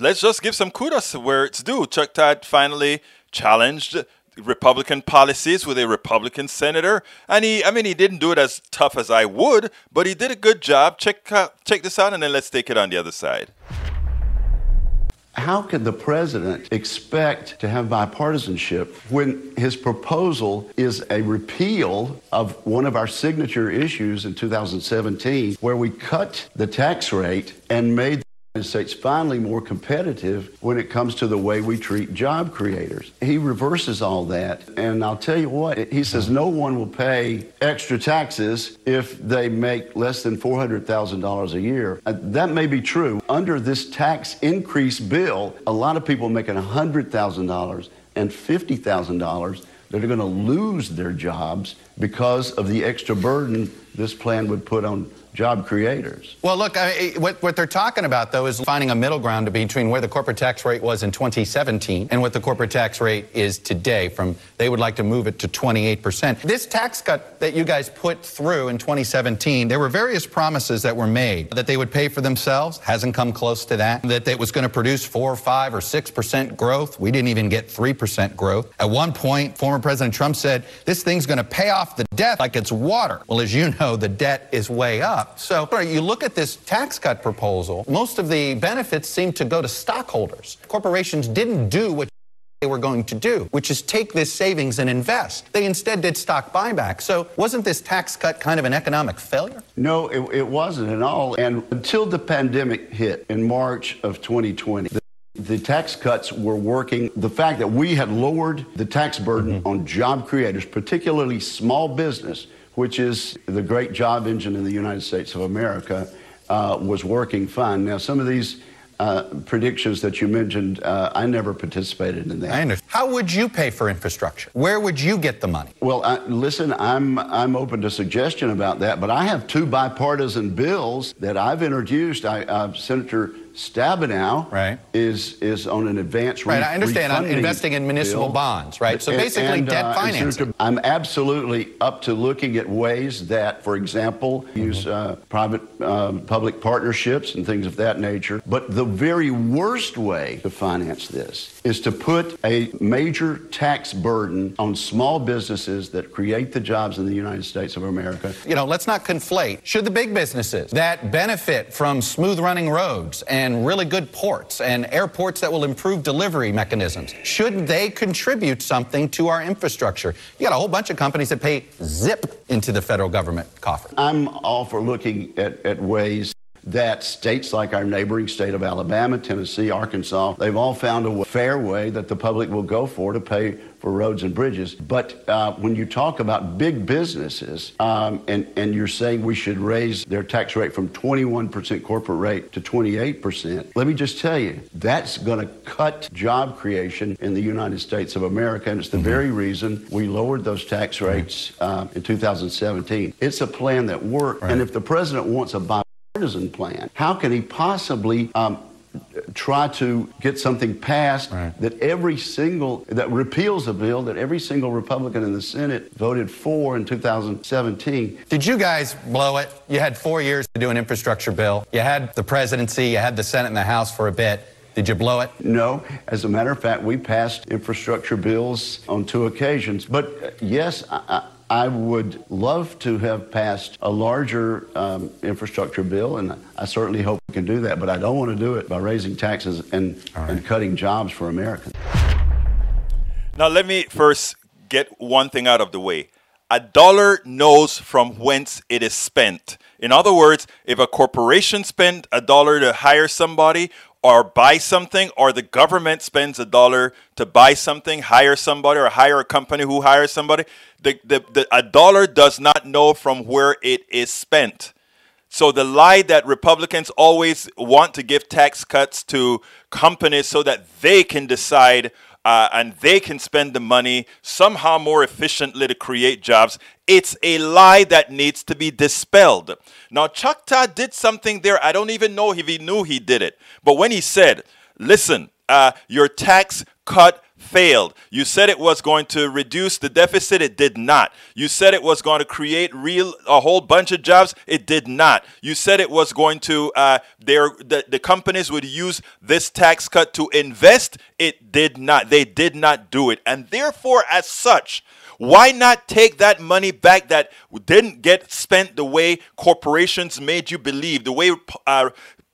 let's just give some kudos where it's due. Chuck Todd finally challenged Republican policies with a Republican senator, and he, I mean, he didn't do it as tough as I would, but he did a good job. Check, uh, check this out, and then let's take it on the other side. How could the president expect to have bipartisanship when his proposal is a repeal of one of our signature issues in 2017, where we cut the tax rate and made States finally more competitive when it comes to the way we treat job creators. He reverses all that, and I'll tell you what, he says no one will pay extra taxes if they make less than $400,000 a year. Uh, that may be true. Under this tax increase bill, a lot of people making $100,000 and $50,000 that are going to lose their jobs because of the extra burden this plan would put on job creators. Well, look, I, what, what they're talking about, though, is finding a middle ground between where the corporate tax rate was in 2017 and what the corporate tax rate is today. From They would like to move it to 28%. This tax cut that you guys put through in 2017, there were various promises that were made that they would pay for themselves. Hasn't come close to that. That it was going to produce 4 or 5 or 6% growth. We didn't even get 3% growth. At one point, former President Trump said, this thing's going to pay off the debt like it's water. Well, as you know, the debt is way up. So you look at this tax cut proposal, most of the benefits seem to go to stockholders. Corporations didn't do what they were going to do, which is take this savings and invest. They instead did stock buyback. So wasn't this tax cut kind of an economic failure? No, it, it wasn't at all. And until the pandemic hit in March of 2020, the, the tax cuts were working. The fact that we had lowered the tax burden mm-hmm. on job creators, particularly small business, which is the great job engine in the United States of America, uh, was working fine. Now, some of these uh, predictions that you mentioned, uh, I never participated in that. I understand. How would you pay for infrastructure? Where would you get the money? Well, uh, listen, I'm I'm open to suggestion about that, but I have two bipartisan bills that I've introduced. I, uh, Senator Stabenow right. is is on an advance right. I understand. I'm investing in municipal bill. bonds, right? So basically, and, debt uh, financing. I'm absolutely up to looking at ways that, for example, mm-hmm. use uh, private um, public partnerships and things of that nature. But the very worst way to finance this is to put a major tax burden on small businesses that create the jobs in the United States of America. You know, let's not conflate. Should the big businesses that benefit from smooth running roads and and really good ports and airports that will improve delivery mechanisms. Should they contribute something to our infrastructure? You got a whole bunch of companies that pay zip into the federal government coffer. I'm all for looking at, at ways that states like our neighboring state of Alabama, Tennessee, Arkansas, they've all found a fair way that the public will go for to pay for roads and bridges. But uh, when you talk about big businesses um, and, and you're saying we should raise their tax rate from 21% corporate rate to 28%, let me just tell you, that's going to cut job creation in the United States of America. And it's the mm-hmm. very reason we lowered those tax rates uh, in 2017. It's a plan that worked. Right. And if the president wants a bipartisan plan. How can he possibly um, try to get something passed right. that every single that repeals a bill that every single Republican in the Senate voted for in 2017. Did you guys blow it? You had four years to do an infrastructure bill. You had the presidency. You had the Senate and the House for a bit. Did you blow it? No. As a matter of fact, we passed infrastructure bills on two occasions. But uh, yes, I, I would love to have passed a larger um, infrastructure bill, and I certainly hope we can do that, but I don't want to do it by raising taxes and, right. and cutting jobs for Americans. Now, let me first get one thing out of the way. A dollar knows from whence it is spent. In other words, if a corporation spent a dollar to hire somebody or buy something, or the government spends a dollar to buy something, hire somebody, or hire a company who hires somebody, the, the, the, a dollar does not know from where it is spent. So the lie that Republicans always want to give tax cuts to companies so that they can decide uh, and they can spend the money somehow more efficiently to create jobs. It's a lie that needs to be dispelled. Now, Chuck Todd did something there. I don't even know if he knew he did it. But when he said, listen, uh, your tax cut failed. You said it was going to reduce the deficit, it did not. You said it was going to create real a whole bunch of jobs, it did not. You said it was going to uh, their the, the companies would use this tax cut to invest, it did not. They did not do it, and therefore, as such. Why not take that money back that didn't get spent the way corporations made you believe, the way uh,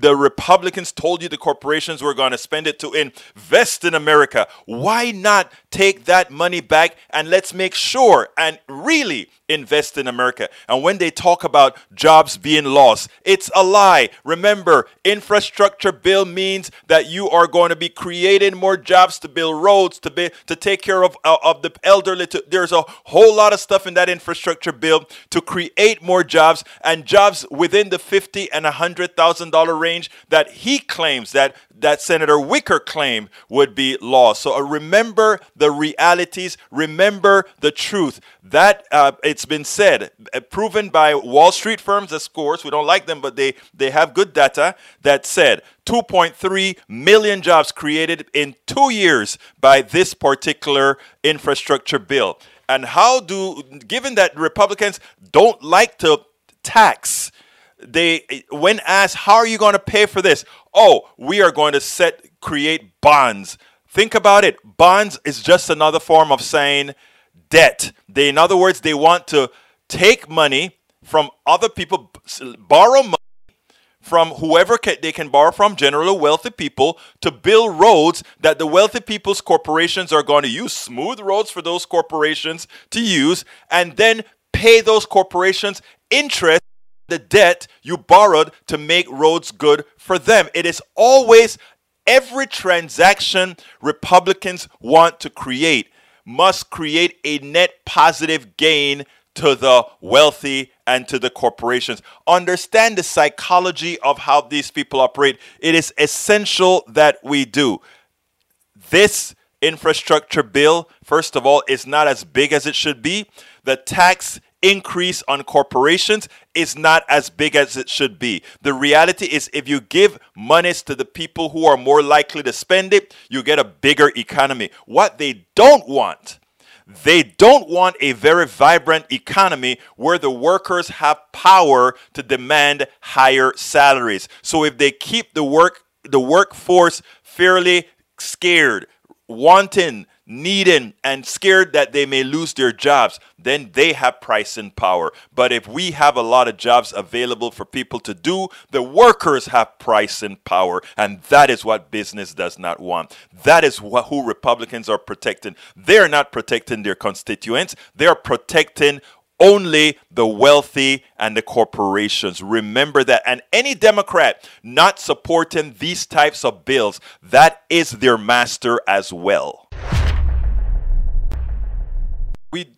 the Republicans told you the corporations were going to spend it to invest in America. Why not take that money back and let's make sure and really invest in America? And when they talk about jobs being lost, it's a lie. Remember, infrastructure bill means that you are going to be creating more jobs to build roads, to be to take care of uh, of the elderly. To, there's a whole lot of stuff in that infrastructure bill to create more jobs and jobs within the fifty and hundred thousand dollar range that he claims that that Senator Wicker claimed would be lost. So uh, remember the realities, remember the truth. That uh, it's been said, uh, proven by Wall Street firms, of course, we don't like them, but they, they have good data that said 2.3 million jobs created in two years by this particular infrastructure bill. And how do, given that Republicans don't like to tax, they when asked how are you going to pay for this oh we are going to set create bonds think about it bonds is just another form of saying debt they in other words they want to take money from other people borrow money from whoever they can borrow from, generally wealthy people, to build roads that the wealthy people's corporations are going to use, smooth roads for those corporations to use, and then pay those corporations interest the debt you borrowed to make roads good for them. It is always every transaction Republicans want to create must create a net positive gain to the wealthy and to the corporations. Understand the psychology of how these people operate. It is essential that we do. This infrastructure bill, first of all, is not as big as it should be. The tax increase on corporations is not as big as it should be. The reality is, if you give monies to the people who are more likely to spend it, you get a bigger economy. What they don't want, they don't want a very vibrant economy where the workers have power to demand higher salaries. So if they keep the work the workforce fairly scared, wanting, needing, and scared that they may lose their jobs, then they have pricing power. But if we have a lot of jobs available for people to do, the workers have pricing power. And that is what business does not want. That is what, who Republicans are protecting. They're not protecting their constituents, they're protecting only the wealthy and the corporations. Remember that. And any Democrat not supporting these types of bills, that is their master as well we